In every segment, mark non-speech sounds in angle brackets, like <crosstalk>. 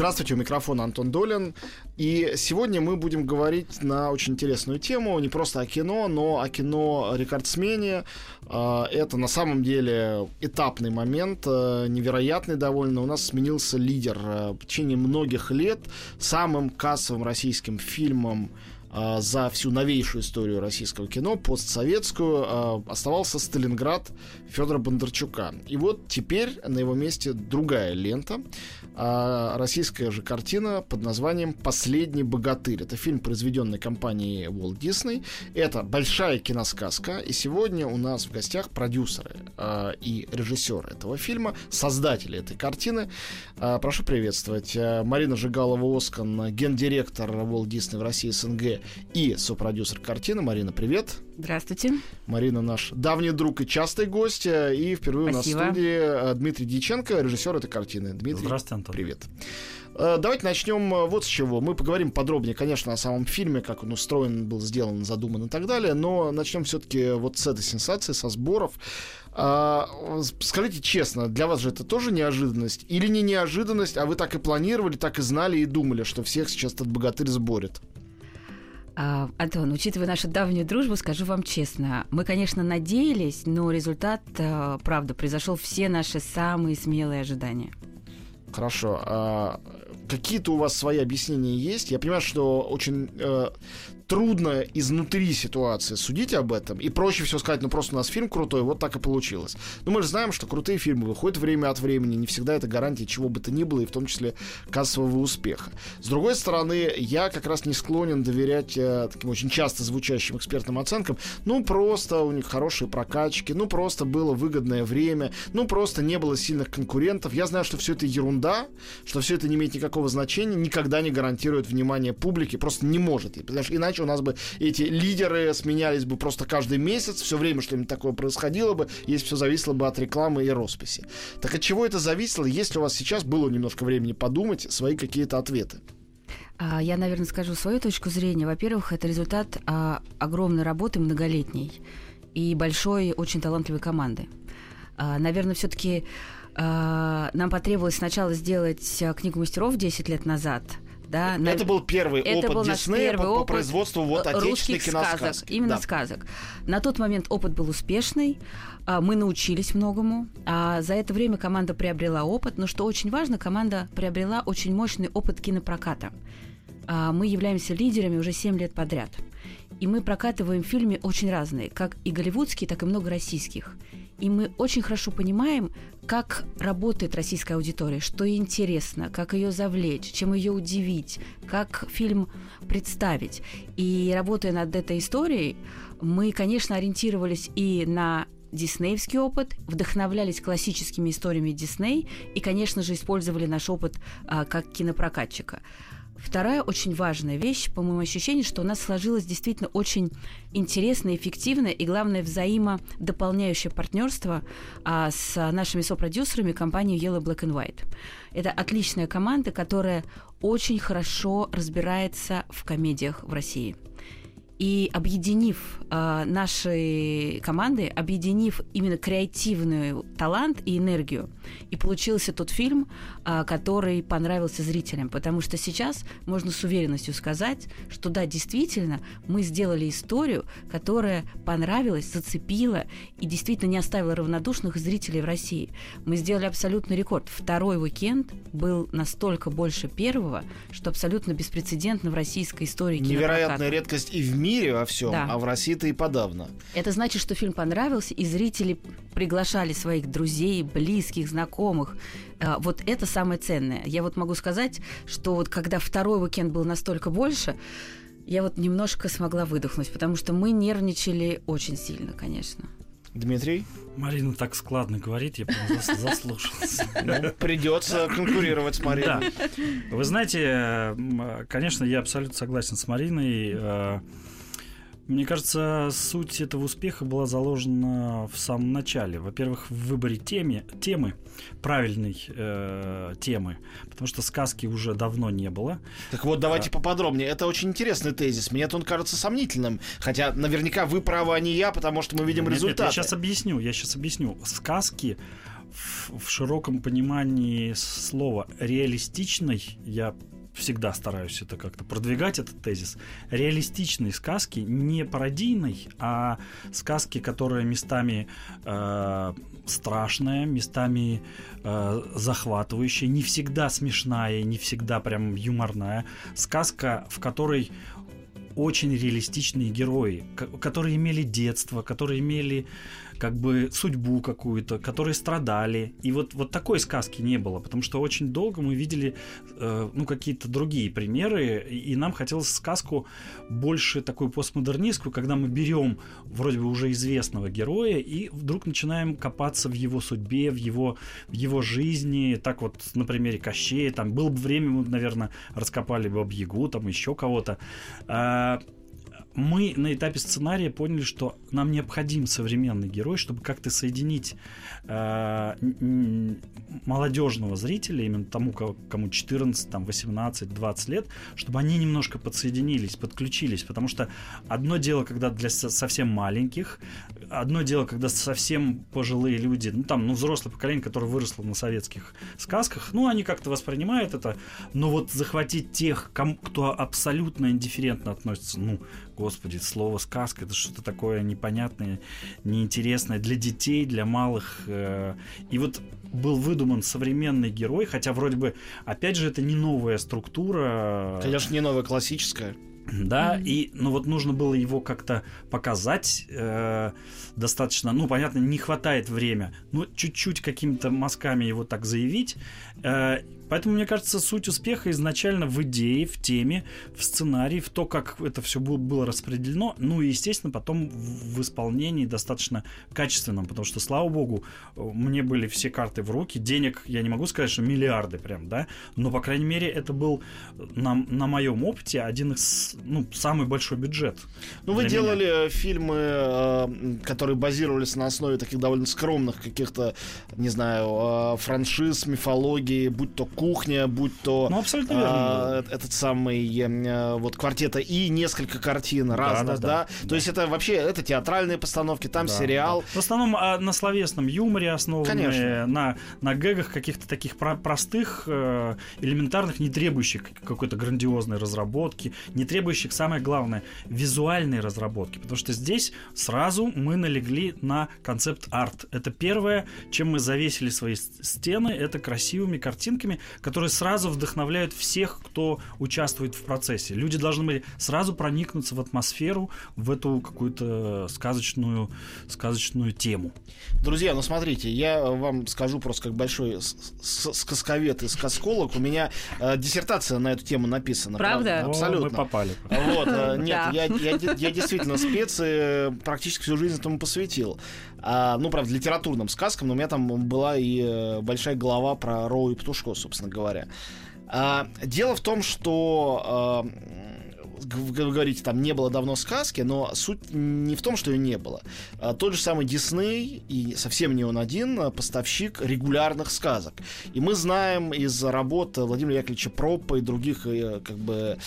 Здравствуйте, у микрофона Антон Долин. И сегодня мы будем говорить на очень интересную тему, не просто о кино, но о кино рекордсмене. А, это на самом деле этапный момент, э, невероятный довольно. У нас сменился лидер э, в течение многих лет. Самым кассовым российским фильмом а, за всю новейшую историю российского кино, постсоветскую, а, оставался Сталинград Федора Бондарчука. И вот теперь на его месте другая лента, а, российская же картина под названием «Последний богатырь». Это фильм, произведенный компанией Walt Disney. Это большая киносказка, и сегодня у нас в гостях продюсеры и режиссеры этого фильма, создатели этой картины. Прошу приветствовать Марина Жигалова-Оскан, гендиректор Walt Disney в России СНГ и сопродюсер картины. Марина, привет. Здравствуйте. Марина наш давний друг и частый гость. Э, и впервые Спасибо. у нас в студии э, Дмитрий Дьяченко, режиссер этой картины. Дмитрий, Здравствуйте, Антон. Привет. Э, давайте начнем вот с чего. Мы поговорим подробнее, конечно, о самом фильме, как он устроен, был сделан, задуман и так далее. Но начнем все-таки вот с этой сенсации, со сборов. А, скажите честно, для вас же это тоже неожиданность? Или не неожиданность, а вы так и планировали, так и знали и думали, что всех сейчас этот богатырь сборит? А, Антон, учитывая нашу давнюю дружбу, скажу вам честно, мы, конечно, надеялись, но результат, а, правда, произошел все наши самые смелые ожидания. Хорошо. А какие-то у вас свои объяснения есть? Я понимаю, что очень э, трудно изнутри ситуации судить об этом, и проще всего сказать, ну просто у нас фильм крутой, вот так и получилось. Но мы же знаем, что крутые фильмы выходят время от времени, не всегда это гарантия чего бы то ни было, и в том числе кассового успеха. С другой стороны, я как раз не склонен доверять э, таким очень часто звучащим экспертным оценкам, ну просто у них хорошие прокачки, ну просто было выгодное время, ну просто не было сильных конкурентов. Я знаю, что все это ерунда, что все это не имеет никакого значения, никогда не гарантирует внимание публики, просто не может. Потому что иначе у нас бы эти лидеры сменялись бы просто каждый месяц, все время что-нибудь такое происходило бы, если все зависело бы от рекламы и росписи. Так от чего это зависело, если у вас сейчас было немножко времени подумать, свои какие-то ответы? А, я, наверное, скажу свою точку зрения. Во-первых, это результат а, огромной работы многолетней и большой, очень талантливой команды. А, наверное, все-таки нам потребовалось сначала сделать книгу мастеров 10 лет назад – да, это на... был первый это опыт был Диснея по, по производству вот отечественной киносказок. Сказок, именно да. сказок. На тот момент опыт был успешный, а, мы научились многому, а за это время команда приобрела опыт, но что очень важно, команда приобрела очень мощный опыт кинопроката. А, мы являемся лидерами уже 7 лет подряд. И мы прокатываем фильмы очень разные, как и голливудские, так и много российских. И мы очень хорошо понимаем, как работает российская аудитория, что интересно, как ее завлечь, чем ее удивить, как фильм представить. И работая над этой историей, мы, конечно, ориентировались и на диснеевский опыт, вдохновлялись классическими историями Дисней и, конечно же, использовали наш опыт а, как кинопрокатчика. Вторая очень важная вещь, по моему ощущению, что у нас сложилось действительно очень интересное, эффективное и, главное, взаимодополняющее партнерство а, с нашими сопродюсерами компании Yellow Black and White. Это отличная команда, которая очень хорошо разбирается в комедиях в России. И объединив э, наши команды, объединив именно креативный талант и энергию, и получился тот фильм, э, который понравился зрителям. Потому что сейчас можно с уверенностью сказать, что да, действительно, мы сделали историю, которая понравилась, зацепила и действительно не оставила равнодушных зрителей в России. Мы сделали абсолютный рекорд. Второй уикенд был настолько больше первого, что абсолютно беспрецедентно в российской истории Невероятная редкость и в мире мире во всем, да. а в России-то и подавно. Это значит, что фильм понравился, и зрители приглашали своих друзей, близких, знакомых. А, вот это самое ценное. Я вот могу сказать, что вот когда второй уикенд был настолько больше, я вот немножко смогла выдохнуть, потому что мы нервничали очень сильно, конечно. Дмитрий? Марина так складно говорит, я прям зас- заслушался. <laughs> Ну, придется конкурировать с Мариной. Да. Вы знаете, конечно, я абсолютно согласен с Мариной. Мне кажется, суть этого успеха была заложена в самом начале. Во-первых, в выборе теме, темы, правильной э, темы, потому что сказки уже давно не было. Так вот, давайте поподробнее. Это очень интересный тезис. Мне он кажется сомнительным. Хотя наверняка вы правы, а не я, потому что мы видим Нет, нет, результаты. я сейчас объясню, я сейчас объясню. Сказки в, в широком понимании слова реалистичной, я всегда стараюсь это как-то продвигать, этот тезис. Реалистичные сказки не пародийной, а сказки, которые местами э, страшная, местами э, захватывающая, не всегда смешная, не всегда прям юморная. Сказка, в которой очень реалистичные герои, ко- которые имели детство, которые имели как бы судьбу какую-то, которые страдали. И вот, вот такой сказки не было, потому что очень долго мы видели э, ну, какие-то другие примеры, и, нам хотелось сказку больше такую постмодернистскую, когда мы берем вроде бы уже известного героя и вдруг начинаем копаться в его судьбе, в его, в его жизни. Так вот, на примере Кощея, там было бы время, мы, наверное, раскопали бы Ягу, там еще кого-то. А, мы на этапе сценария поняли, что нам необходим современный герой, чтобы как-то соединить э, молодежного зрителя, именно тому, ко- кому 14, там, 18, 20 лет, чтобы они немножко подсоединились, подключились. Потому что одно дело, когда для со- совсем маленьких, одно дело, когда совсем пожилые люди, ну там, ну взрослое поколение, которое выросло на советских сказках, ну они как-то воспринимают это, но вот захватить тех, кому, кто абсолютно индифферентно относится, ну, господи, слово сказка, это что-то такое непонятное, неинтересное для детей, для малых. э, И вот был выдуман современный герой, хотя вроде бы, опять же, это не новая структура. Конечно, не новая классическая. Да, и ну вот нужно было его как-то показать э, достаточно, ну понятно, не хватает время, но чуть-чуть какими-то мазками его так заявить. Э, поэтому мне кажется, суть успеха изначально в идее, в теме, в сценарии, в то, как это все было распределено, ну и естественно потом в, исполнении достаточно качественном, потому что слава богу э, мне были все карты в руки, денег я не могу сказать, что миллиарды прям, да, но по крайней мере это был на, на моем опыте один из ну, самый большой бюджет. Ну, вы делали э, фильмы, э, которые базировались на основе таких довольно скромных каких-то, не знаю, э, франшиз, мифологии, будь то кухня, будь то Ну, абсолютно верно. этот самый э, вот квартета и несколько картин разных, да, да, да. То есть это вообще это театральные постановки, там Да, сериал. да. В основном а, на словесном юморе основанные, Конечно. на, на гэгах каких-то таких про- простых, э, элементарных, не требующих какой-то грандиозной разработки, не требующих, самое главное, визуальной разработки. Потому что здесь сразу мы налегли на концепт арт. Это первое, чем мы завесили свои стены, это красивыми картинками, которые сразу вдохновляют всех, кто участвует в процессе. Люди должны были сразу проникнуться в атмосферу, в эту какую-то сказочную, сказочную тему. Друзья, ну смотрите, я вам скажу просто как большой сказковед и сказколог. У меня э, диссертация на эту тему написана. Правда? О, Абсолютно. мы попали. Вот, э, <laughs> нет, Да. я, я, я действительно спец, и практически всю жизнь этому посвятил. А, ну, правда, литературным сказкам, но у меня там была и э, большая глава про Роу и Птушко, собственно говоря. А, дело в том, что г- вы говорите, там не было давно сказки, но суть не в том, что ее не было. А, тот же самый Дисней, и совсем не он один, а, поставщик регулярных сказок. И мы знаем из работ Владимира Яковлевича Пропа и других э, как бы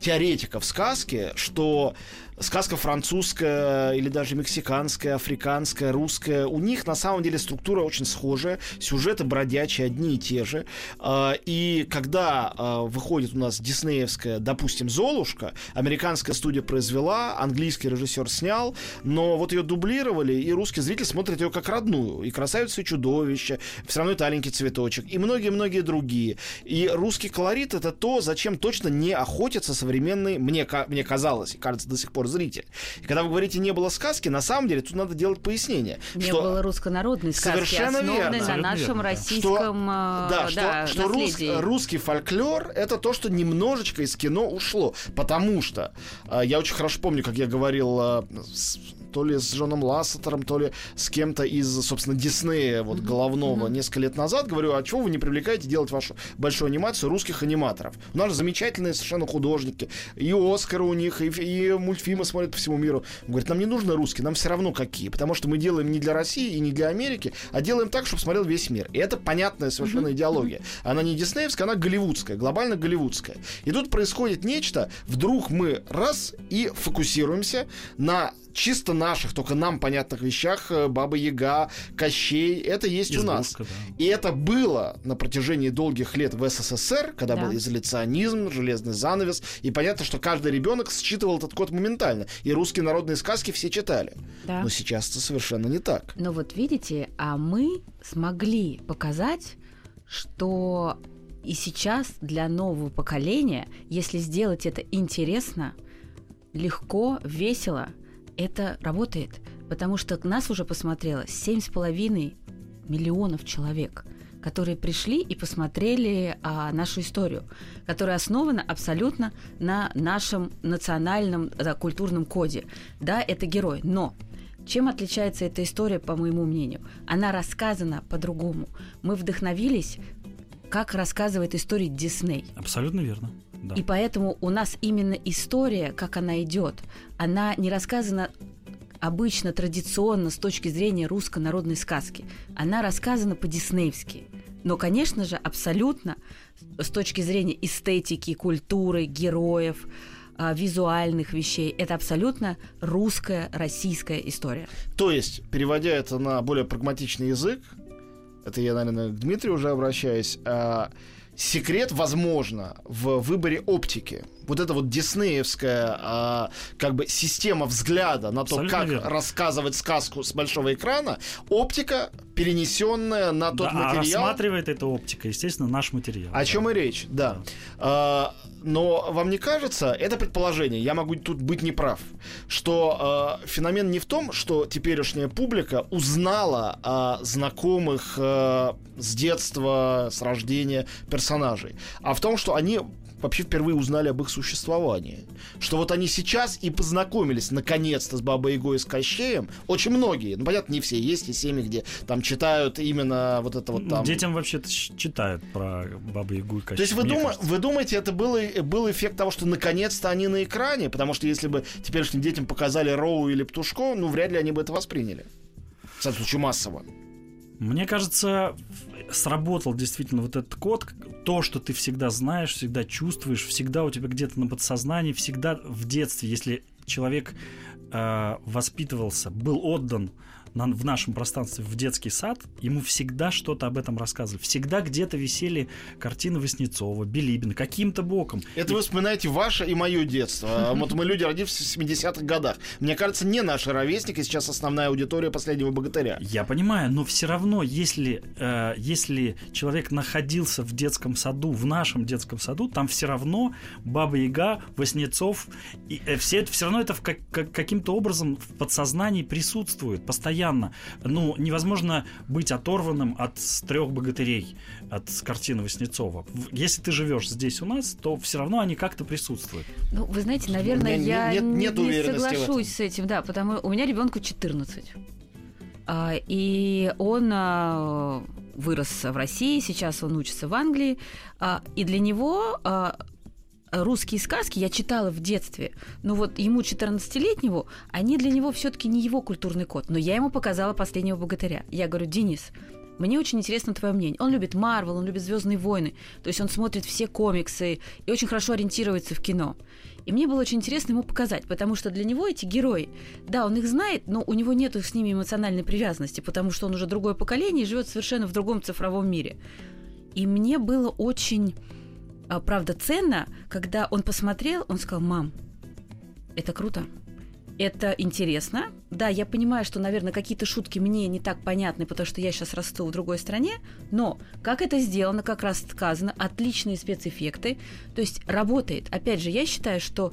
теоретиков сказки, что сказка французская или даже мексиканская, африканская, русская, у них на самом деле структура очень схожая, сюжеты бродячие одни и те же. А, И когда а, выходит у нас диснеевская, допустим, Золушка, американская студия произвела, английский режиссер снял, но вот ее дублировали, и русский зритель смотрит ее как родную. И «Красавица и чудовище», все равно это «Аленький цветочек», и многие-многие другие. И русский колорит — это то, зачем точно не охотится современный, мне, мне казалось, и кажется до сих пор зритель. И когда вы говорите «не было сказки», на самом деле тут надо делать пояснение. Не что было руссконародной сказки, Совершенно основанной верно. на нашем российском э, да, что, да, что рус- русский фольклор это то, что немножечко из кино ушло. Потому что э, я очень хорошо помню, как я говорил э, с- то ли с Джоном Лассетером, то ли с кем-то из, собственно, Диснея, вот головного, несколько лет назад. Говорю, а чего вы не привлекаете делать вашу большую анимацию русских аниматоров? У нас же замечательные совершенно художники. И Оскары у них, и, и мультфильмы смотрят по всему миру. Он говорит, нам не нужно русские, нам все равно какие. Потому что мы делаем не для России и не для Америки, а делаем так, чтобы смотрел весь мир. И это понятная совершенно идеология. Она не диснеевская, она голливудская, глобально голливудская. И тут происходит нечто, вдруг мы раз и фокусируемся на чисто наших, только нам понятных вещах, э, Баба Яга, Кощей, это есть Избушка, у нас. да. И это было на протяжении долгих лет в СССР, когда Да. был изоляционизм, железный занавес, и понятно, что каждый ребенок считывал этот код моментально, и русские народные сказки все читали. Да. Но сейчас это совершенно не так. Но вот видите, а мы смогли показать, что и сейчас для нового поколения, если сделать это интересно, легко, весело, это работает. Потому что нас уже посмотрело 7,5 миллионов человек, которые пришли и посмотрели а, нашу историю, которая основана абсолютно на нашем национальном да, культурном коде. Да, это герой, но чем отличается эта история, по моему мнению? Она рассказана по-другому. Мы вдохновились, как рассказывает историю Дисней. Абсолютно верно. Да. И поэтому у нас именно история, как она идет, она не рассказана обычно традиционно с точки зрения русской народной сказки. Она рассказана по-диснеевски. Но, конечно же, абсолютно с точки зрения эстетики, культуры, героев, а, визуальных вещей. Это абсолютно русская, российская история. То есть, переводя это на более прагматичный язык, это я, наверное, к Дмитрию уже обращаюсь, а, секрет, возможно, в выборе оптики. Вот эта вот диснеевская а, как бы система взгляда на то, Абсолютно как верно. рассказывать сказку с большого экрана, оптика, перенесенная на тот Да, а материал. рассматривает эта оптика, естественно, наш материал. О чем и речь, да. А, но вам не кажется, это предположение, я могу тут быть неправ, что а, феномен не в том, что теперешняя публика узнала о знакомых а, с детства, с рождения персонажей, а в том, что они вообще впервые узнали об их существовании. Что вот они сейчас и познакомились наконец-то с Бабой Ягой и с Кощеем. Очень многие, ну понятно, не все, есть и семьи, где там читают именно вот это вот там... Детям вообще-то читают про Бабу Ягу и Кощей. То есть вы, дума- вы думаете, это был, был эффект того, что наконец-то они на экране? Потому что если бы теперешним детям показали Роу или Птушко, ну вряд ли они бы это восприняли. В всяком случае, массово. Мне кажется, сработал действительно вот этот код, то, что ты всегда знаешь, всегда чувствуешь, всегда у тебя где-то на подсознании, всегда в детстве, если человек э, воспитывался, был отдан на- в нашем пространстве в детский сад, ему всегда что-то об этом рассказывали. Всегда где-то висели картины Васнецова, Билибина, каким-то боком. Это вы вспоминаете ваше и мое детство. А Вот мы люди, родившиеся в 70-х годах. Мне кажется, не наши ровесники сейчас основная аудитория последнего богатыря. Я понимаю, но все равно, если, э, если человек находился в детском саду, в нашем детском саду, там все равно Баба Яга, Васнецов, и, э, все, это- все равно это в как- как- каким-то образом в подсознании присутствует постоянно. Ну, невозможно быть оторванным от трех богатырей, от картины Васнецова. Если ты живешь здесь у нас, то все равно они как-то присутствуют. Ну, вы знаете, наверное, я нет- не, нет не соглашусь с этим, да, потому у меня ребенку 14. А, и он а, вырос в России, сейчас он учится в Англии, а, и для него русские сказки я читала в детстве. Но вот ему 14-летнему, они для него все-таки не его культурный код. Но я ему показала последнего богатыря. Я говорю, Денис, мне очень интересно твое мнение. Он любит Марвел, он любит Звездные войны. То есть он смотрит все комиксы и очень хорошо ориентируется в кино. И мне было очень интересно ему показать, потому что для него эти герои, да, он их знает, но у него нет с ними эмоциональной привязанности, потому что он уже другое поколение и живет совершенно в другом цифровом мире. И мне было очень, правда, ценно, когда он посмотрел, он сказал, мам, это круто, это интересно. Да, я понимаю, что, наверное, какие-то шутки мне не так понятны, потому что я сейчас расту в другой стране, но как это сделано, как раз сказано, отличные спецэффекты, то есть работает. Опять же, я считаю, что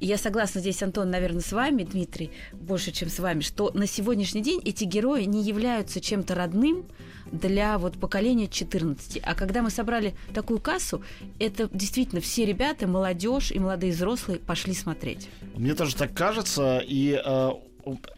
я согласна здесь, Антон, наверное, с вами, Дмитрий, больше, чем с вами, что на сегодняшний день эти герои не являются чем-то родным для вот поколения 14. А когда мы собрали такую кассу, это действительно все ребята, молодежь и молодые взрослые пошли смотреть. Мне тоже так кажется, и э,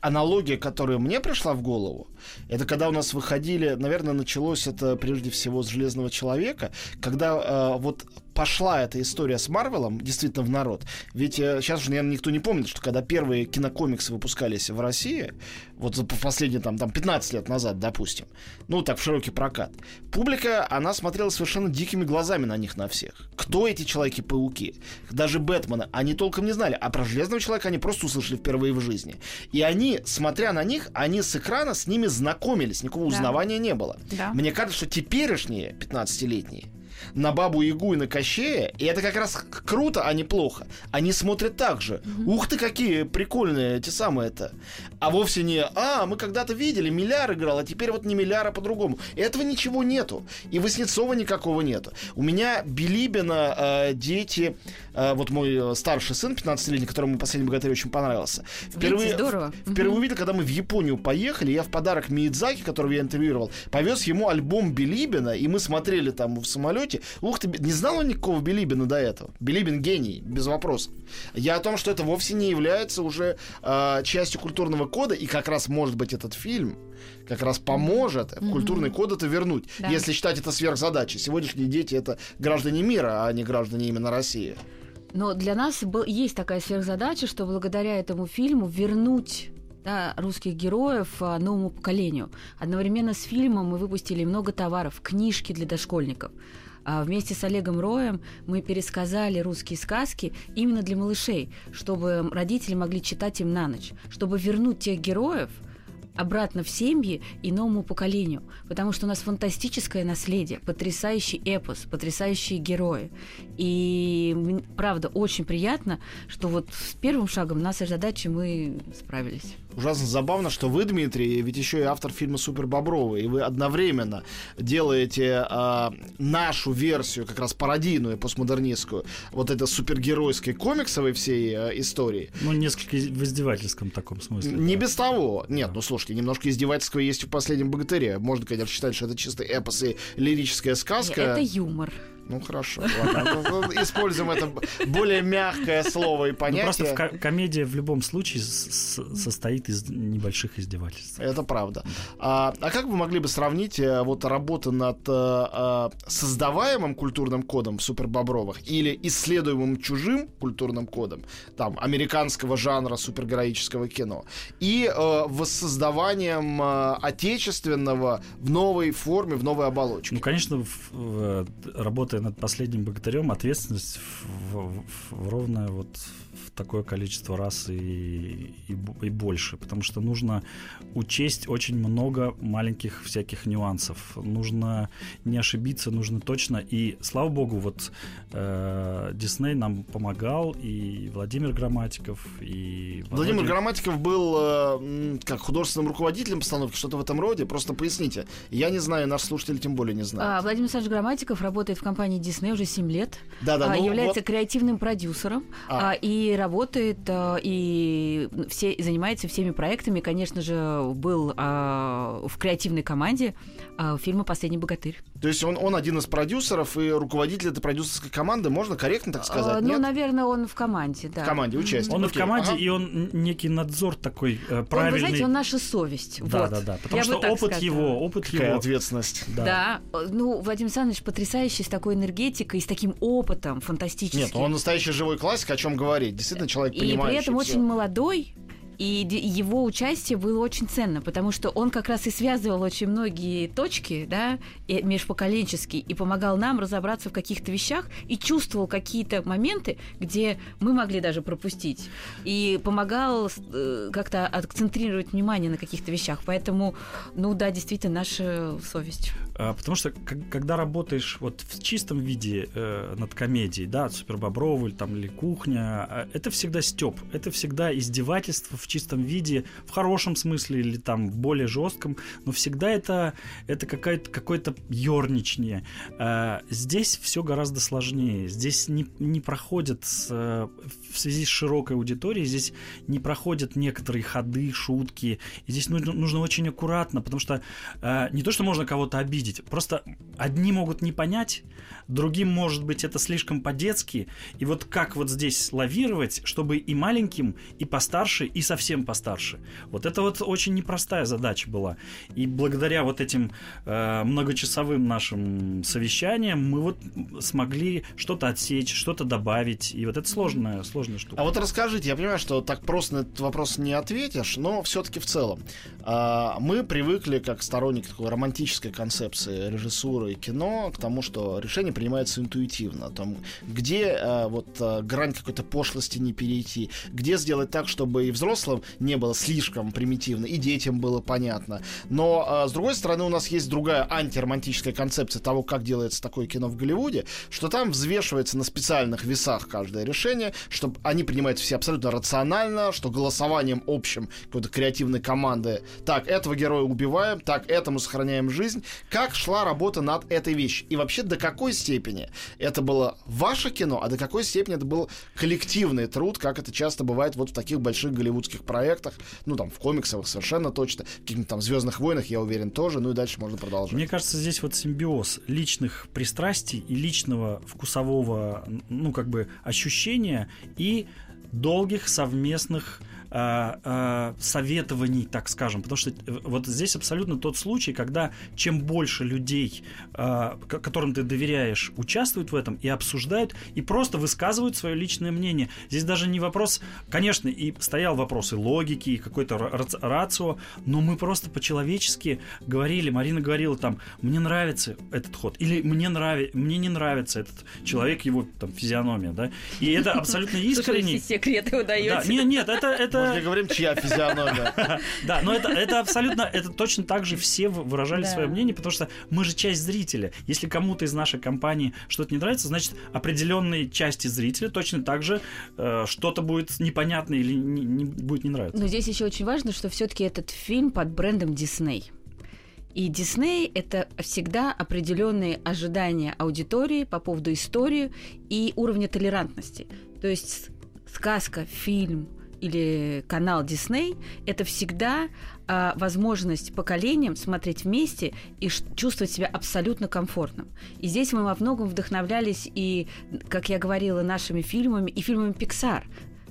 аналогия, которая мне пришла в голову, это когда у нас выходили, наверное, началось это прежде всего с Железного человека, когда э, вот пошла эта история с Марвелом действительно в народ. Ведь э, сейчас уже, наверное, никто не помнит, что когда первые кинокомиксы выпускались в России, вот за последние там, там 15 лет назад, допустим, ну так в широкий прокат, публика, она смотрела совершенно дикими глазами на них на всех. Кто эти Человеки-пауки? Даже Бэтмена. Они толком не знали. А про Железного Человека они просто услышали впервые в жизни. И они, смотря на них, они с экрана с ними знакомились. Никакого Да. узнавания не было. Да. Мне кажется, что теперешние 15-летние на Бабу Ягу и на Кощея, и это как раз круто, а не плохо. Они смотрят так же. Ух ты, какие прикольные эти самые это. А вовсе не, а, мы когда-то видели, Миляр играл, а теперь вот не Миляр, а по-другому. Этого ничего нету. И Васнецова никакого нету. У меня Билибина э, дети, э, вот мой э, старший сын, 15-летний, которому последний богатырь очень понравился. Видите, здорово. Впервые Мгм. увидел, когда мы в Японию поехали, я в подарок Миядзаки, которого я интервьюировал, повез ему альбом Билибина, и мы смотрели там в самолете. Ух ты, не знал он никакого Билибина до этого. Билибин гений, без вопросов. Я о том, что это вовсе не является уже э, частью культурного кода, и как раз, может быть, этот фильм как раз поможет культурный код это вернуть, Да. если считать это сверхзадачей. Сегодняшние дети это граждане мира, а не граждане именно России. Но для нас был- есть такая сверхзадача, что благодаря этому фильму вернуть да, русских героев а, новому поколению. Одновременно с фильмом мы выпустили много товаров, книжки для дошкольников. А Вместе с Олегом Роем мы пересказали русские сказки именно для малышей, чтобы родители могли читать им на ночь, чтобы вернуть тех героев обратно в семьи и новому поколению. Потому что у нас фантастическое наследие, потрясающий эпос, потрясающие герои. И правда, очень приятно, что вот с первым шагом нашей задачи мы справились. Ужасно забавно, что вы, Дмитрий, ведь еще и автор фильма Супер Бобровы, и вы одновременно делаете а, нашу версию, как раз пародийную, постмодернистскую, вот это супергеройской комиксовой всей а, истории. Ну, несколько в издевательском таком смысле. Не да. без того. Нет, ну слушайте, немножко издевательского есть в последнем богатыре. Можно, конечно, считать, что это чисто эпос и лирическая сказка. Это юмор. Ну хорошо, ладно. Ну, Используем это более мягкое слово и Ну, понятие. просто ко- комедия в любом случае с- с- состоит из небольших издевательств. Это правда. А, а как вы могли бы сравнить э, вот работу над э, э, создаваемым культурным кодом в Супербобровых или исследуемым чужим культурным кодом, там, американского жанра супергероического кино, и э, воссоздаванием отечественного в новой форме, в новой оболочке? Ну, конечно, в- в- работая над последним богатырем, ответственность в, в- в ровно вот такое количество раз и, и, и больше, потому что нужно учесть очень много маленьких всяких нюансов. Нужно не ошибиться, нужно точно. И слава богу, вот э, Дисней нам помогал, и Владимир Грамматиков, и Владимир Володя- Грамматиков был э, как художественным руководителем постановки, что-то в этом роде. Просто поясните. Я не знаю, наш слушатель тем более не знает. А, Владимир Александрович Грамматиков работает в компании Disney уже 7 лет. Да-да, а, ну является вот- креативным продюсером А. а, и работает а, и все занимается всеми проектами. Конечно же, был а, в креативной команде а, фильма Последний богатырь. То есть он, он один из продюсеров и руководитель этой продюсерской команды, можно корректно так сказать? Ну, Нет? наверное, он в команде, да. В команде участник. Он и в Окей, команде, ага. и он некий надзор такой э, Он, правильный. вы знаете, он наша совесть. Да, вот. да, да. Потому Я что опыт сказала. его, опыт Какая его. ответственность. Да. ну, Владимир Александрович потрясающий, с такой энергетикой, с таким опытом фантастическим. Нет, он настоящий живой классик, о чем говорить. Действительно, человек И при этом очень молодой, и его участие было очень ценно, потому что он как раз и связывал очень многие точки, да, и межпоколенческие, и помогал нам разобраться в каких-то вещах, и чувствовал какие-то моменты, где мы могли даже пропустить, и помогал э, как-то акцентрировать внимание на каких-то вещах. Поэтому, ну да, действительно, наша совесть. А, Потому что когда работаешь вот в чистом виде э, над комедией, да, Супербобровый там или кухня, а, это всегда степ, это всегда издевательство в чистом виде, в хорошем смысле или там более жестком, но всегда это это какое-то ерничнее. А, здесь все гораздо сложнее. Здесь не, не проходят э, в связи с широкой аудиторией, здесь не проходят некоторые ходы, шутки. И здесь нужно, нужно очень аккуратно, потому что э, не то, что можно кого-то обидеть, просто одни могут не понять, другим, может быть, это слишком по-детски. И вот как вот здесь лавировать, чтобы и маленьким, и постарше, и совсем постарше. Вот это вот очень непростая задача была. И благодаря вот этим э, многочасовым нашим совещаниям мы вот смогли что-то отсечь, что-то добавить. И вот это сложная, сложная штука. А вот расскажите, я понимаю, что так просто на этот вопрос не ответишь, но все-таки в целом. А, мы привыкли, как сторонники такой романтической концепции режиссуры и кино, к тому, что решение принимается интуитивно. Там, где а, вот а, грань какой-то пошлости не перейти, где сделать так, чтобы и взрослым не было слишком примитивно, и детям было понятно. Но, а, с другой стороны, у нас есть другая антиромантическая концепция того, как делается такое кино в Голливуде, что там взвешивается на специальных весах каждое решение, чтобы они принимаются все абсолютно рационально, что голосованием общим какой-то креативной команды так, этого героя убиваем, так, этому сохраняем жизнь. Как шла работа над этой вещью? И вообще до какой степени это было ваше кино, а до какой степени это был коллективный труд, как это часто бывает вот в таких больших голливудских проектах, ну там в комиксах совершенно точно, в каких-нибудь там Звездных войнах, я уверен, тоже, ну и дальше можно продолжать. Мне кажется, здесь вот симбиоз личных пристрастий и личного вкусового, ну как бы ощущения и долгих совместных советований, так скажем, потому что э, вот здесь абсолютно тот случай, когда чем больше людей, которым ты доверяешь, участвуют в этом и обсуждают, и просто высказывают свое личное мнение. Здесь даже не вопрос, конечно, и стоял вопрос и логики, и какой-то рацио, но мы просто по-человечески говорили, Марина говорила там, мне нравится этот ход, или мне, нрави, мне не нравится этот человек, его там физиономия, да, и это абсолютно искренне. Слушай, секреты удаете. Да, нет, нет, это, это мы не говорим, чья физиономия. <laughs> Да, но это, это абсолютно, это точно так же все выражали да. свое мнение, потому что мы же часть зрителя. Если кому-то из нашей компании что-то не нравится, значит, определенные части зрителя точно так же э, что-то будет непонятно или не, не, будет не нравиться. Но здесь еще очень важно, что все-таки этот фильм под брендом Disney. И Дисней — это всегда определенные ожидания аудитории по поводу истории и уровня толерантности. То есть сказка, фильм, или канал Дисней, это всегда а, возможность поколениям смотреть вместе и чувствовать себя абсолютно комфортным. И здесь мы во многом вдохновлялись и, как я говорила, нашими фильмами и фильмами Pixar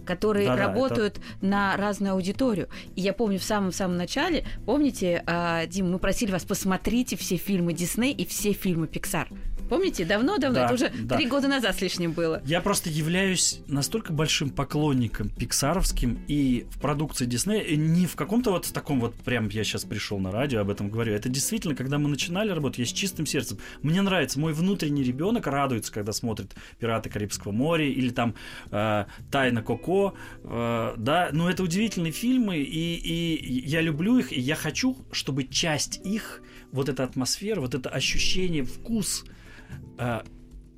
которые да, работают это... на разную аудиторию. И я помню в самом-самом начале, помните, э, Дим, мы просили вас посмотрите все фильмы Дисней и все фильмы Pixar. Помните, давно-давно, да, это уже да. три года назад с лишним было. Я просто являюсь настолько большим поклонником пиксаровским и в продукции Диснея, не в каком-то вот таком вот, прям я сейчас пришел на радио, об этом говорю. Это действительно, когда мы начинали работать, я с чистым сердцем. Мне нравится, мой внутренний ребенок радуется, когда смотрит «Пираты Карибского моря» или там э, «Тайна Коко», э, да, ну это удивительные фильмы, и, и я люблю их, и я хочу, чтобы часть их, вот эта атмосфера, вот это ощущение, вкус – э,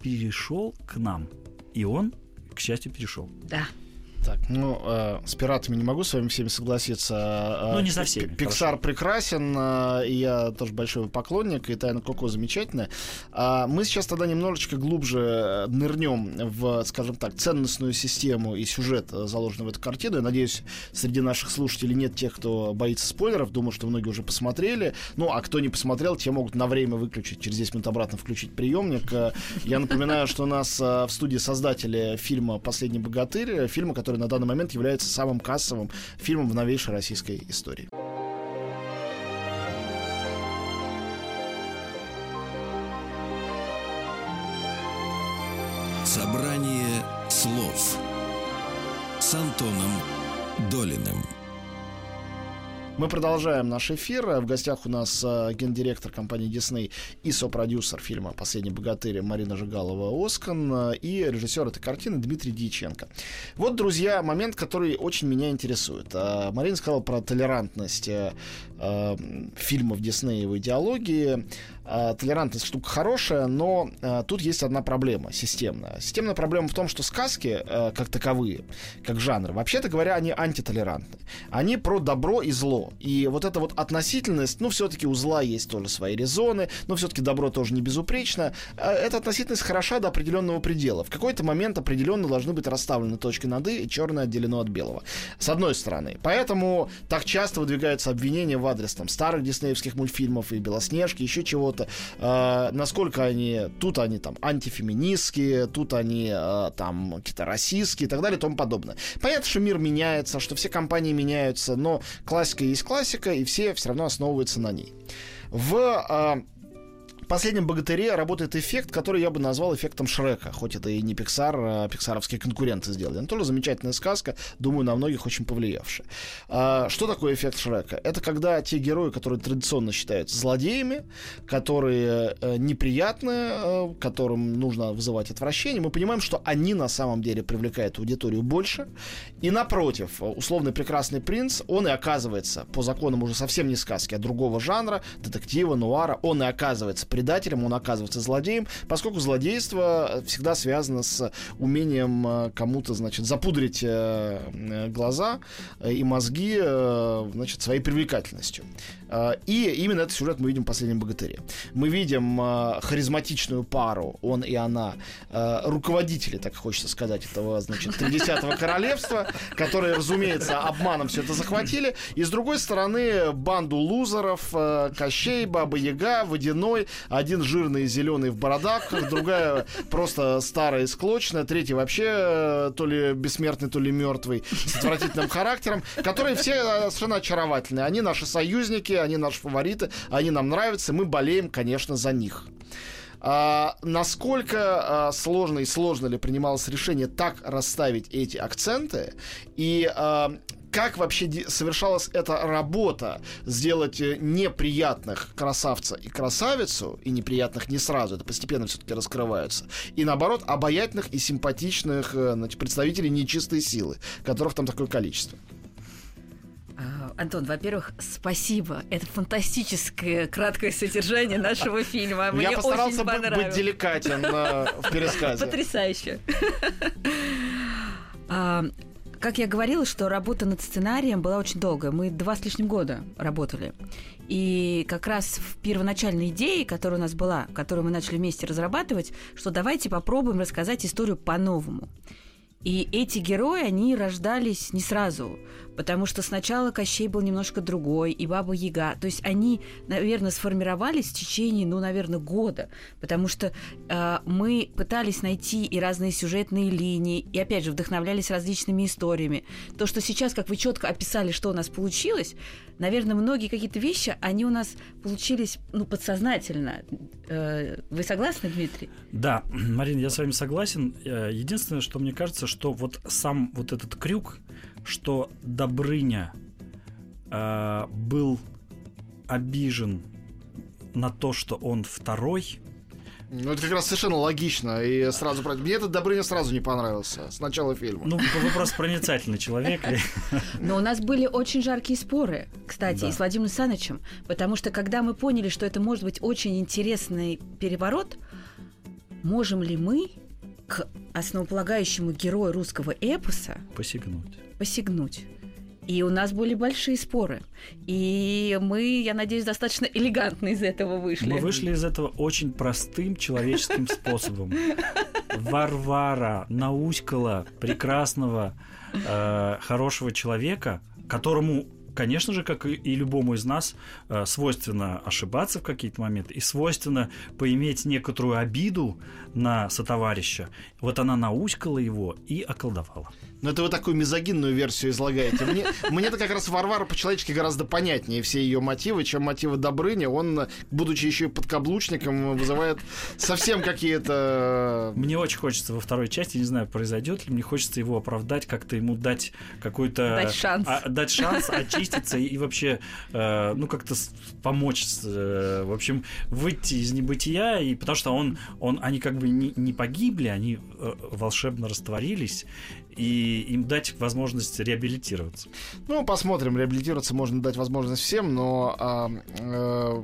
перешел к нам. И он, к счастью, перешел. Да. Так, ну, э, с пиратами не могу с вами всеми согласиться. Э, ну, не совсем. Пиксар прекрасен, э, и я тоже большой поклонник, и Тайна Коко замечательная. А мы сейчас тогда немножечко глубже э, нырнем в, скажем так, ценностную систему и сюжет, э, заложенный в эту картину. Я надеюсь, среди наших слушателей нет тех, кто боится спойлеров. Думаю, что многие уже посмотрели. Ну, а кто не посмотрел, те могут на время выключить, через 10 минут обратно включить приемник. Я напоминаю, что у нас в студии создатели фильма «Последний богатырь», фильма, который который на данный момент является самым кассовым фильмом в новейшей российской истории. Собрание слов с Антоном Долиным. Мы продолжаем наш эфир. В гостях у нас э, гендиректор компании Disney и сопродюсер фильма «Последний богатырь» Марина Жигалова-Оскан э, и режиссер этой картины Дмитрий Дьяченко. Вот, друзья, момент, который очень меня интересует. Э, Марина сказала про толерантность фильмов Диснеевой идеологии. Толерантность штука хорошая, но тут есть одна проблема системная. Системная проблема в том, что сказки, как таковые, как жанр, вообще-то говоря, они антитолерантны. Они про добро и зло И вот эта вот относительность, ну, все-таки у зла есть тоже свои резоны, но все-таки добро тоже не безупречно. А эта относительность хороша до определенного предела. В какой-то момент определенно должны быть расставлены точки над «и», и черное отделено от белого. С одной стороны. Поэтому так часто выдвигаются обвинения в адрес там, старых диснеевских мультфильмов и Белоснежки, еще чего-то. Э, насколько они... Тут они там антифеминистские, тут они э, там какие-то российские и так далее и тому подобное. Понятно, что мир меняется, что все компании меняются, но классика есть классика, и все все равно основываются на ней. В в последнем богатыре работает эффект, который я бы назвал эффектом Шрека, хоть это и не Пиксар, а пиксаровские конкуренты сделали. Но тоже замечательная сказка, думаю, на многих очень повлиявшая. А, что такое эффект Шрека? Это когда те герои, которые традиционно считаются злодеями, которые э, неприятны, э, которым нужно вызывать отвращение, мы понимаем, что они на самом деле привлекают аудиторию больше. И напротив, условный прекрасный принц, он и оказывается по законам уже совсем не сказки, а другого жанра, детектива, нуара, он и оказывается предателем, он оказывается злодеем, поскольку злодейство всегда связано с умением э, кому-то, значит, запудрить э, э, глаза и мозги, значит, своей привлекательностью. И именно этот сюжет мы видим в «Последнем богатыре». Мы видим харизматичную пару, он и она, руководители, так хочется сказать, этого, значит, 30-го <laughs> королевства, которые, разумеется, обманом все это захватили. И, с другой стороны, банду лузеров, Кощей, Баба Яга, Водяной, один жирный зеленый в бородавках, другая просто старая и склочная, третий вообще э, то ли бессмертный, то ли мертвый, с отвратительным характером, которые все э, совершенно очаровательные. Они наши союзники, они наши фавориты, они нам нравятся, мы болеем, конечно, за них. А, насколько а, сложно и сложно ли принималось решение так расставить эти акценты и а, как вообще совершалась эта работа сделать э, неприятных красавца и красавицу, и неприятных не сразу, это постепенно все-таки раскрываются, и наоборот, обаятельных и симпатичных э, значит, представителей нечистой силы, которых там такое количество. А, Антон, во-первых, спасибо. Это фантастическое краткое содержание нашего фильма. Мне Я постарался очень быть деликатен э, в пересказе. Потрясающе. <laughs> Как я говорила, что работа над сценарием была очень долгая. Мы два с лишним года работали. И как раз в первоначальной идее, которая у нас была, которую мы начали вместе разрабатывать, что давайте попробуем рассказать историю по-новому. И эти герои, они рождались не сразу, потому что сначала Кощей был немножко другой, и Баба Яга. То есть они, наверное, сформировались в течение, ну, наверное, года, потому что э, мы пытались найти и разные сюжетные линии, и, опять же, вдохновлялись различными историями. То, что сейчас, как вы четко описали, что у нас получилось, наверное, многие какие-то вещи, они у нас получились, ну, подсознательно. Э, вы согласны, Дмитрий? Да, Марина, я с вами согласен. Э, единственное, что мне кажется, что вот сам вот этот крюк, что Добрыня э, был обижен на то, что он второй. Ну, это как раз совершенно логично. И сразу Мне этот Добрыня сразу не понравился с начала фильма. Ну, вы просто проницательный человек. <laughs> Но у нас были очень жаркие споры, кстати, да. и с Владимиром Санычем. Потому что когда мы поняли, что это может быть очень интересный переворот, можем ли мы к основополагающему герою русского эпоса посягнуть. посягнуть. И у нас были большие споры. И мы, я надеюсь, достаточно элегантно из этого вышли. Мы вышли из этого очень простым человеческим способом. Варвара науськала прекрасного, э, хорошего человека, которому конечно же, как и любому из нас, э, свойственно ошибаться в какие-то моменты и свойственно поиметь некоторую обиду на сотоварища. Вот она науськала его и околдовала. Но это вы такую мизогинную версию излагаете. Мне, мне-то как раз Варвара по-человечески гораздо понятнее все ее мотивы, чем мотивы Добрыни. Он, будучи еще и подкаблучником, вызывает совсем какие-то... Мне очень хочется во второй части, не знаю, произойдет ли, мне хочется его оправдать, как-то ему дать какой-то... Дать шанс. А, дать шанс очиститься и, и вообще, э, ну, как-то помочь, э, в общем, выйти из небытия, и потому что он, он, они как бы не, не погибли, они э, волшебно растворились, и им дать возможность реабилитироваться. Ну, посмотрим, реабилитироваться можно дать возможность всем, но а, э,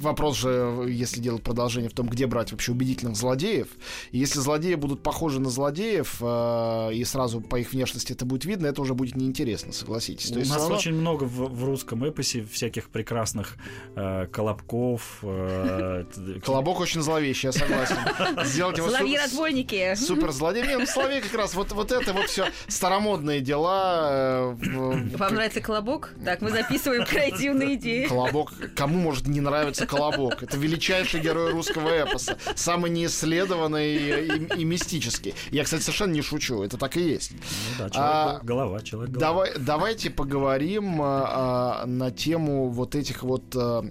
вопрос же, если делать продолжение в том, где брать вообще убедительных злодеев. И если злодеи будут похожи на злодеев, э, и сразу по их внешности это будет видно, это уже будет неинтересно, согласитесь. У То есть нас равно- очень много в, в русском эпосе всяких прекрасных э, колобков. э, т- Колобок очень зловещий, я согласен. <laughs> Сделать его су- Соловьи-разбойники. супер злодей. Не, ну, Соловей как раз вот, вот это вот все старомодные дела. э, Вам нравится колобок? Так, мы записываем креативные <laughs> идеи. Колобок. Кому может не нравиться Колобок? Это величайший герой русского эпоса. Самый неисследованный и, и- и мистический. Я, кстати, совершенно не шучу. Это так и есть. Ну да, человек, А, голова, человек голова. Давай, давайте поговорим а, а, на тему вот этих вот а,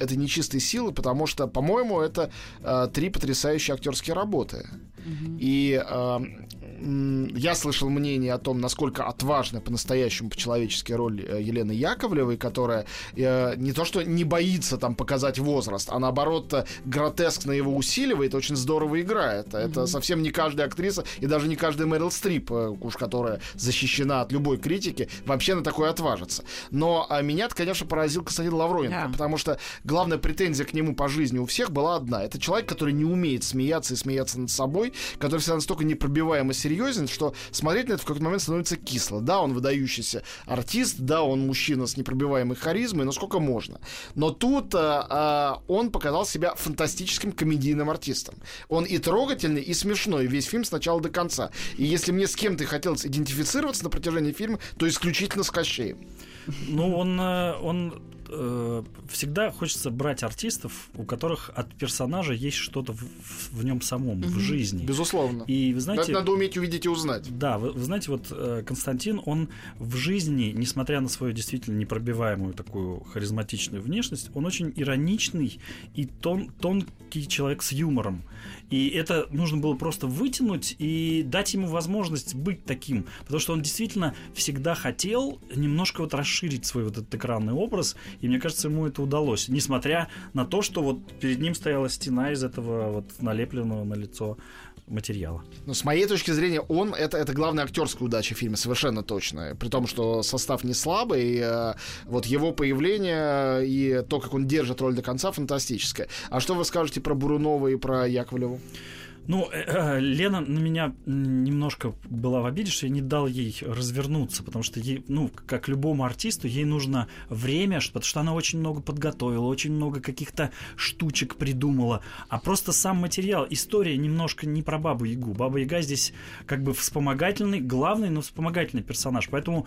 этой нечистой силы, потому что, по-моему, это а, три потрясающие актерские работы. И а, я слышал мнение о том, насколько отважна по-настоящему по-человечески роль э, Елены Яковлевой, которая э, не то что не боится там показать возраст, а наоборот э, гротескно его усиливает, очень здорово играет. Это совсем не каждая актриса и даже не каждая Мэрил Стрип, уж которая защищена от любой критики, вообще на такое отважится. Но а, меня конечно, поразил Константин Лавроненко, Да. потому что главная претензия к нему по жизни у всех была одна. Это человек, который не умеет смеяться и смеяться над собой, который всегда настолько непробиваемо серьезен, что смотреть на это в какой-то момент становится кисло. Да, он выдающийся артист, да, он мужчина с непробиваемой харизмой, но сколько можно. Но тут а, а, он показал себя фантастическим комедийным артистом. Он и трогательный, и смешной, весь фильм с начала до конца. И если мне с кем-то хотелось идентифицироваться на протяжении фильма, то исключительно с Кощеем. Ну, он, э, он э, всегда хочется брать артистов, у которых от персонажа есть что-то в, в нем самом, в жизни. Безусловно. И вы Это знаете, надо уметь увидеть и узнать. Да, вы, вы знаете, вот э, Константин, он в жизни, несмотря на свою действительно непробиваемую такую харизматичную внешность, он очень ироничный и тон, тонкий человек с юмором. И это нужно было просто вытянуть и дать ему возможность быть таким, потому что он действительно всегда хотел немножко вот расширить свой вот этот экранный образ, и мне кажется, ему это удалось, несмотря на то, что вот перед ним стояла стена из этого вот налепленного на лицо материала. Но с моей точки зрения, он это, это главная актерская удача фильма, совершенно точно. При том, что состав не слабый, и, э, вот его появление и то, как он держит роль до конца, фантастическое. А что вы скажете про Бурунова и про Яковлеву? Ну, э, э, Лена на меня немножко была в обиде, что я не дал ей развернуться, потому что ей, ну, как любому артисту, ей нужно время, потому что она очень много подготовила, очень много каких-то штучек придумала, а просто сам материал, история немножко не про Бабу Ягу. Баба Яга здесь как бы вспомогательный, главный, но вспомогательный персонаж, поэтому,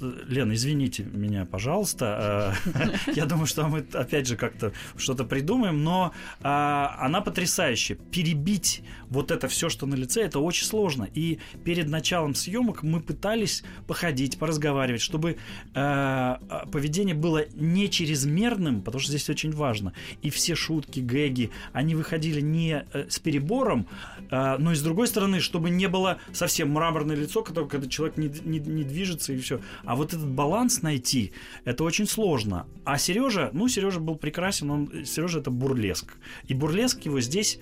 э, Лена, извините меня, пожалуйста, <laughs> я думаю, что мы опять же как-то что-то придумаем, но а, она потрясающая. Перебить вот это все, что на лице, это очень сложно. И перед началом съемок мы пытались походить, поразговаривать, чтобы э, а, поведение было не чрезмерным, потому что здесь очень важно. И все шутки, гэги, они выходили не э, с перебором, э, но и с другой стороны, чтобы не было совсем мраморное лицо, которое, когда человек не, не- не движется и все. А вот этот баланс найти, это очень сложно. А Сережа, ну, Сережа был прекрасен, он, Сережа это бурлеск. И бурлеск его здесь,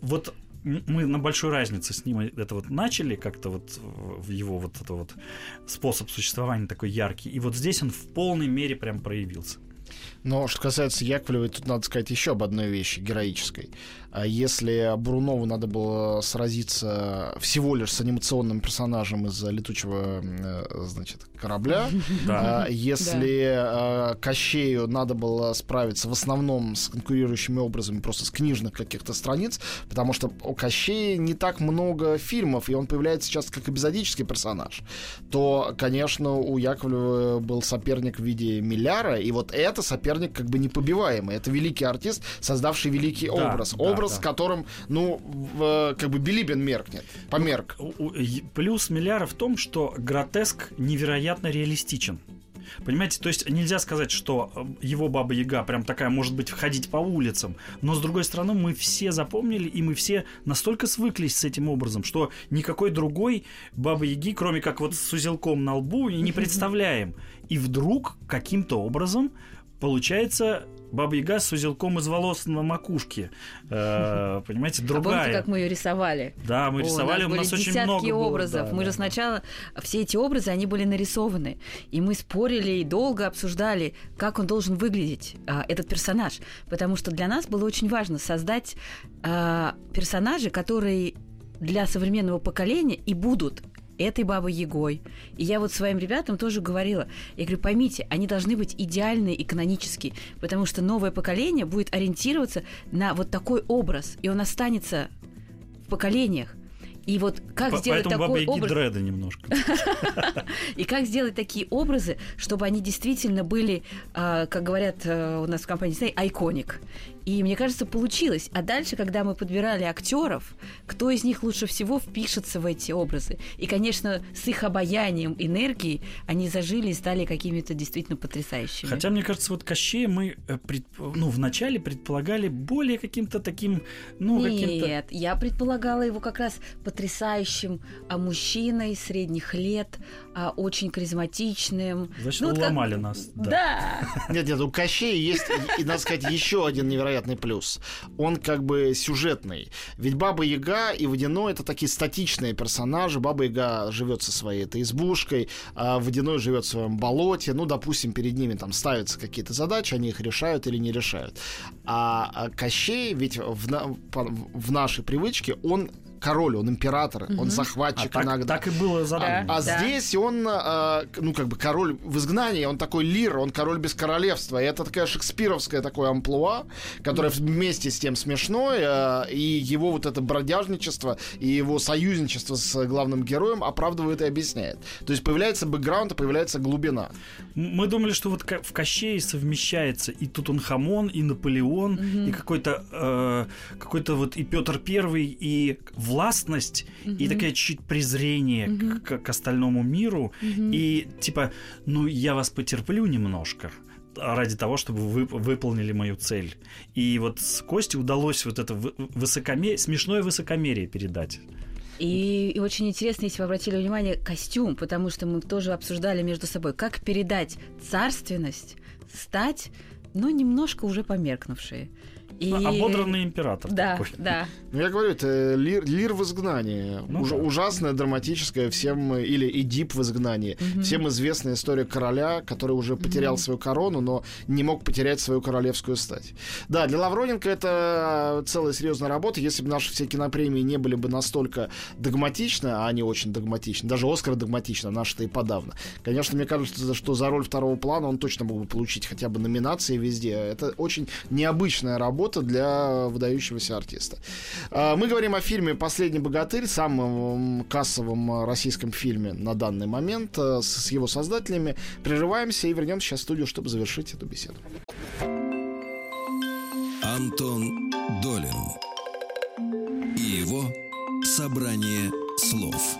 вот мы на большой разнице с ним это вот начали как-то вот в его вот это вот способ существования такой яркий. И вот здесь он в полной мере прям проявился. Но что касается Яковлевой, тут надо сказать еще об одной вещи героической. А Если Брунову надо было сразиться всего лишь с анимационным персонажем из летучего э, значит, корабля, Да. а если э, Кощею надо было справиться в основном с конкурирующими образами просто с книжных каких-то страниц, потому что у Кощея не так много фильмов, и он появляется часто как эпизодический персонаж, то, конечно, у Яковлева был соперник в виде Милляра, и вот это соперник как бы непобиваемый. Это великий артист, создавший великий Да, образ. да, образ, да. которым, ну, в, э, как бы Билибин меркнет, померк. У- у- и Плюс Милляра в том, что гротеск невероятно реалистичен. Понимаете, то есть нельзя сказать, что э, его Баба Яга прям такая может быть ходить по улицам, но с другой стороны мы все запомнили и мы все настолько свыклись с этим образом, что никакой другой Бабы Яги, кроме как вот с узелком на лбу, не представляем. И вдруг каким-то образом получается Баба Яга с узелком из волос на макушке. Э, <laughs> понимаете, другая. А помните, как мы ее рисовали? Да, мы рисовали, у нас, у нас очень много образов. Было, да, мы да. же сначала, все эти образы, они были нарисованы. И мы спорили и долго обсуждали, как он должен выглядеть, а, этот персонаж. Потому что для нас было очень важно создать а, персонажи, которые для современного поколения и будут этой бабой Егой. И я вот своим ребятам тоже говорила, я говорю, поймите, они должны быть идеальные и канонические, потому что новое поколение будет ориентироваться на вот такой образ, и он останется в поколениях. И вот как По- сделать такой образ... дреда немножко. <laughs> И как сделать такие образы, чтобы они действительно были, а, как говорят э, у нас в компании, айконик. И мне кажется, получилось. А дальше, когда мы подбирали актеров, кто из них лучше всего впишется в эти образы. И, конечно, с их обаянием, энергией они зажили и стали какими-то действительно потрясающими. Хотя, мне кажется, вот Кощея мы э, пред... ну, вначале предполагали более каким-то таким, ну, каким-то... Нет, я предполагала его как раз потрясающим а, мужчиной средних лет, а, очень харизматичным. Значит, ну, уломали как... нас. Да. да. Нет, нет, у Кощея есть, и, надо сказать, еще один невероятный невероятный плюс. Он как бы сюжетный. Ведь Баба Яга и Водяной это такие статичные персонажи. Баба Яга живет со своей этой избушкой, а Водяной живет в своем болоте. Ну, допустим, перед ними там ставятся какие-то задачи, они их решают или не решают. А, а Кощей ведь в, в нашей привычке он король, он император, угу. он захватчик а иногда. Так, так и было задание. А, а да. здесь он, э, ну, как бы король в изгнании, он такой лир, он король без королевства. И это такая шекспировская такое амплуа, которое вместе с тем смешное, э, и его вот это бродяжничество, и его союзничество с главным героем оправдывает и объясняет. То есть появляется бэкграунд, появляется глубина. Мы думали, что вот в Кощее совмещается и Тутанхамон, и Наполеон, угу. и какой-то э, какой-то вот и Петр Первый, и властность угу. и такая чуть презрение угу. к, к остальному миру. Угу. И типа, ну, я вас потерплю немножко ради того, чтобы вы выполнили мою цель. И вот с Кости удалось вот это высокомерие, смешное высокомерие передать. И, и очень интересно, если вы обратили внимание, костюм, потому что мы тоже обсуждали между собой, как передать царственность, стать, но немножко уже померкнувшие. И... Ободранный император. Да, такой. да. Ну, я говорю, это лир, лир в изгнании. Ну, Уж, да. Ужасная, драматическая, всем, или Эдип в изгнании. Угу. Всем известная история короля, который уже потерял угу. свою корону, но не мог потерять свою королевскую стать. Да, для Лавроненко это целая серьезная работа. Если бы наши все кинопремии не были бы настолько догматичны, а они очень догматичны, даже Оскар догматично, наши-то и подавно. Конечно, мне кажется, что за роль второго плана он точно мог бы получить хотя бы номинации везде. Это очень необычная работа работа для выдающегося артиста. А, мы говорим о фильме «Последний богатырь», самом кассовом российском фильме на данный момент, э, с его создателями. Прерываемся и вернемся сейчас в студию, чтобы завершить эту беседу. Антон Долин и его «Собрание слов».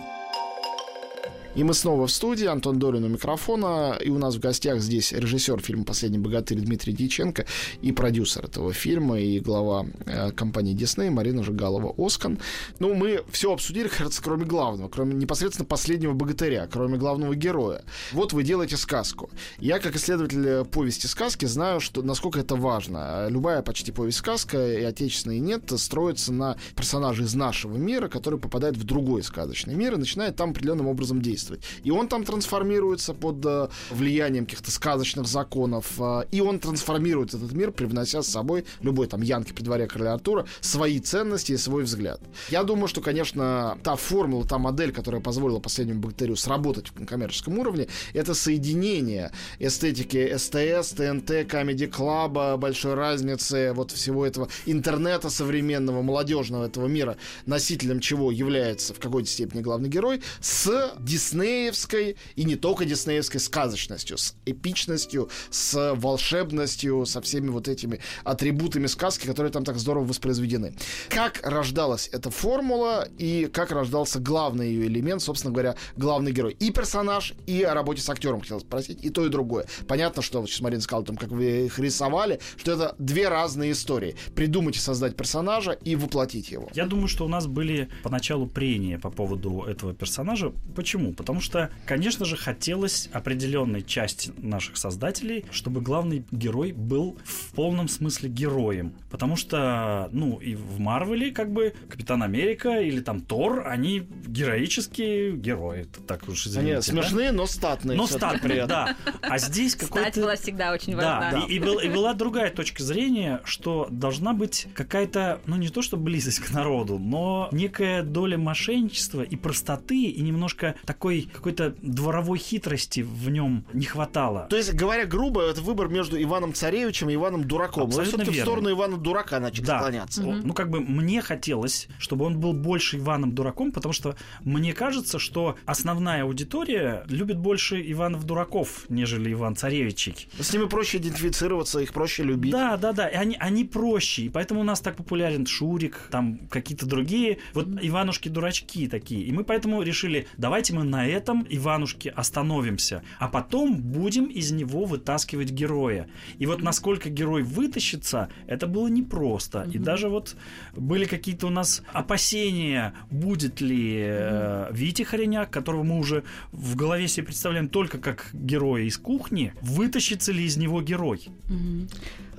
И мы снова в студии, Антон Долин у микрофона, и у нас в гостях здесь режиссер фильма «Последний богатырь» Дмитрий Дьяченко и продюсер этого фильма, и глава э, компании Дисней Марина Жигалова Оскан. Ну, мы все обсудили, кажется, кроме главного, кроме непосредственно последнего богатыря, кроме главного героя. Вот вы делаете сказку. Я, как исследователь повести сказки, знаю, что насколько это важно. Любая почти повесть-сказка, и отечественная, и нет, строится на персонаже из нашего мира, который попадает в другой сказочный мир и начинает там определенным образом действовать действовать. И он там трансформируется под э, влиянием каких-то сказочных законов. Э, и он трансформирует этот мир, привнося с собой любой там Янки при дворе короля Артура свои ценности и свой взгляд. Я думаю, что, конечно, та формула, та модель, которая позволила последнему богатырю сработать на коммерческом уровне, это соединение эстетики СТС, ТНТ, Comedy Club а, большой разницы вот всего этого интернета современного, молодежного этого мира, носителем чего является в какой-то степени главный герой, с Дисней диснеевской и не только диснеевской сказочностью, с эпичностью, с волшебностью, со всеми вот этими атрибутами сказки, которые там так здорово воспроизведены. Как рождалась эта формула и как рождался главный ее элемент, собственно говоря, главный герой. И персонаж, и о работе с актером хотел спросить, и то, и другое. Понятно, что, сейчас Марина сказала, там, как вы их рисовали, что это две разные истории. Придумать и создать персонажа и воплотить его. Я думаю, что у нас были поначалу прения по поводу этого персонажа. Почему? Потому что, конечно же, хотелось определенной части наших создателей, чтобы главный герой был в полном смысле героем. Потому что, ну, и в Марвеле, как бы, Капитан Америка или там Тор, они героические герои. Так уж извините. Они смешные, но статные. Но статные, этом. да. А здесь какой-то... Стать была всегда очень Да, важна. И, и был- и была другая точка зрения, что должна быть какая-то, ну не то что близость к народу, но некая доля мошенничества и простоты, и немножко такой какой-то дворовой хитрости в нем не хватало. То есть, говоря грубо, это выбор между Иваном Царевичем и Иваном Дураком. Абсолютно все-таки в верно. сторону Ивана Дурака начали Да. склоняться. О, Ну, как бы мне хотелось, чтобы он был больше Иваном Дураком, потому что мне кажется, что основная аудитория любит больше Иванов Дураков, нежели Иван Царевичей. С ними проще идентифицироваться, их проще любить. Да, да, да. И они, они проще. И поэтому у нас так популярен Шурик, там какие-то другие. Вот Иванушки-дурачки такие. И мы поэтому решили, давайте мы на этом Иванушке остановимся, а потом будем из него вытаскивать героя. И вот насколько герой вытащится, это было непросто. И даже вот были какие-то у нас опасения, будет ли э, Витя Хореняк, которого мы уже в голове себе представляем только как героя из кухни, вытащится ли из него герой. Мгм.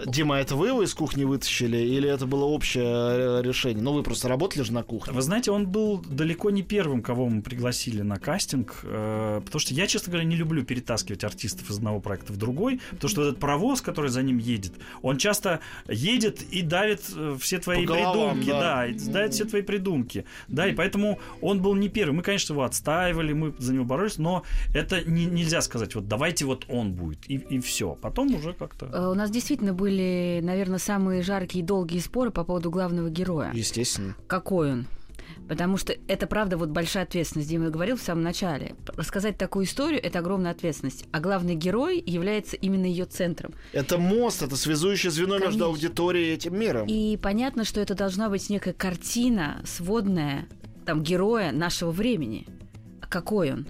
Дима, это вы его из кухни вытащили, или это было общее э, решение? Ну, вы просто работали же на кухне. Вы знаете, он был далеко не первым, кого мы пригласили на кастинг, э, потому что я, честно говоря, не люблю перетаскивать артистов из одного проекта в другой, потому что этот паровоз, который за ним едет, он часто едет и давит э, все твои По головам, придумки, да. да, и давит все твои придумки, да, и поэтому он был не первый. Мы, конечно, его отстаивали, мы за него боролись, но это не- нельзя сказать, вот давайте вот он будет, и, и все. Потом уже как-то... У нас действительно были, наверное, самые жаркие и долгие споры по поводу главного героя. Естественно. Какой он? Потому что это, правда, вот большая ответственность. Дима говорил в самом начале. Рассказать такую историю – это огромная ответственность. А главный герой является именно ее центром. Это мост, это связующее звено между Конечно. аудиторией и этим миром. И понятно, что это должна быть некая картина сводная там, героя нашего времени. Какой он?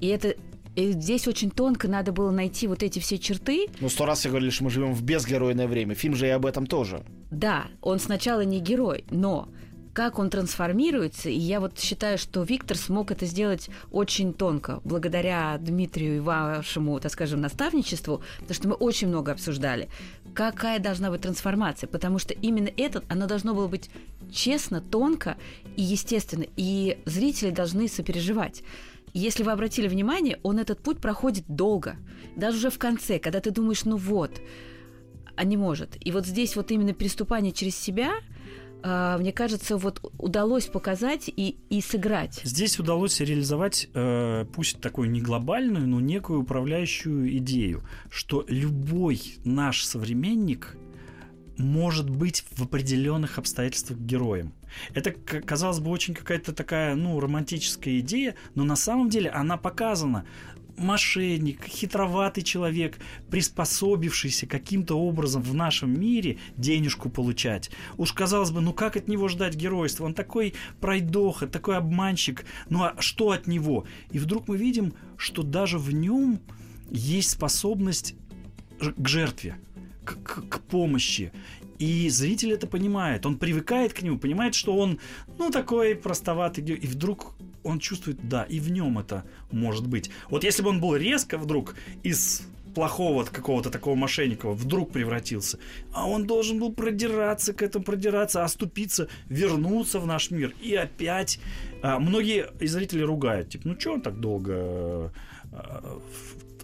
И это и здесь очень тонко надо было найти вот эти все черты. Ну, сто раз все говорили, что мы живем в безгеройное время. Фильм же и об этом тоже. Да, он сначала не герой, но как он трансформируется, и я вот считаю, что Виктор смог это сделать очень тонко, благодаря Дмитрию и вашему, так скажем, наставничеству, потому что мы очень много обсуждали, какая должна быть трансформация, потому что именно этот, оно должно было быть честно, тонко и естественно, и зрители должны сопереживать. Если вы обратили внимание, он этот путь проходит долго. Даже уже в конце, когда ты думаешь, ну вот, а не может. И вот здесь вот именно переступание через себя, а, мне кажется, вот удалось показать и, и сыграть. Здесь удалось реализовать, э, пусть такую не глобальную, но некую управляющую идею, что любой наш современник может быть в определенных обстоятельствах героем. Это, казалось бы, очень какая-то такая, ну, романтическая идея, но на самом деле она показана. Мошенник, хитроватый человек, приспособившийся каким-то образом в нашем мире денежку получать. Уж казалось бы, ну как от него ждать геройства? Он такой пройдоха, такой обманщик. Ну а что от него? И вдруг мы видим, что даже в нем есть способность к жертве, к, к- к помощи. И зритель это понимает. Он привыкает к нему, понимает, что он, ну, такой простоватый. И вдруг он чувствует, да, и в нем это может быть. Вот если бы он был резко вдруг из плохого какого-то такого мошенника вдруг превратился, а он должен был продираться к этому, продираться, оступиться, вернуться в наш мир и опять. а, многие из зрителей ругают, типа, ну что он так долго э, э,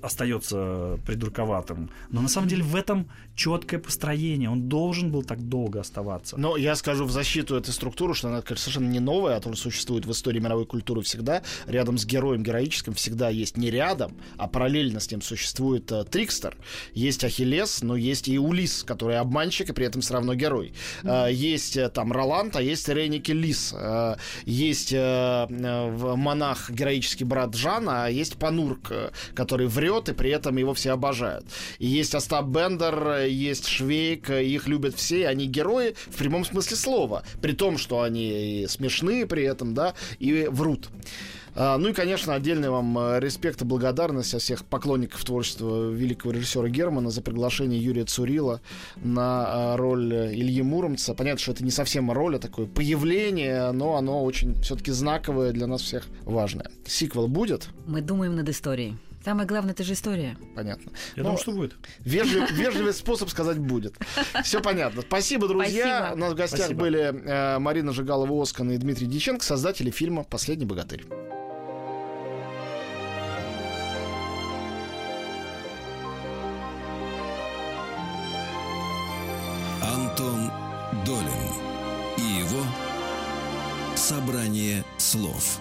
остается придурковатым. Но на самом деле в этом четкое построение. Он должен был так долго оставаться. Но я скажу в защиту этой структуры, что она конечно, совершенно не новая, а тоже существует в истории мировой культуры всегда. Рядом с героем героическим всегда есть не рядом, а параллельно с ним существует э, Трикстер. Есть Ахиллес, но есть и Улис, который обманщик и при этом все равно герой. Э, есть э, там Роланд, а есть Рейники Лис. Э, есть э, в- монах, героический брат Жана, а есть Панурк, э, который врет и при этом его все обожают. И есть Остап Бендер, есть Швейк, их любят все, они герои в прямом смысле слова, при том, что они смешные при этом, да, и врут. А, ну и, конечно, отдельный вам э, респект и благодарность от всех поклонников творчества великого режиссера Германа за приглашение Юрия Цурила на э, роль Ильи Муромца. Понятно, что это не совсем роль, а такое появление, но оно очень все-таки знаковое для нас всех важное. Сиквел будет? Мы думаем над историей. Самое главное, это же история. Понятно. Я Ну, думаю, что будет. Вежлив- <laughs> вежливый способ сказать будет. Все понятно. Спасибо, друзья. Спасибо. У нас в гостях Спасибо. были э, Марина Жигалова-Оскан и Дмитрий Диченко, создатели фильма «Последний богатырь». Антон Долин и его собрание слов.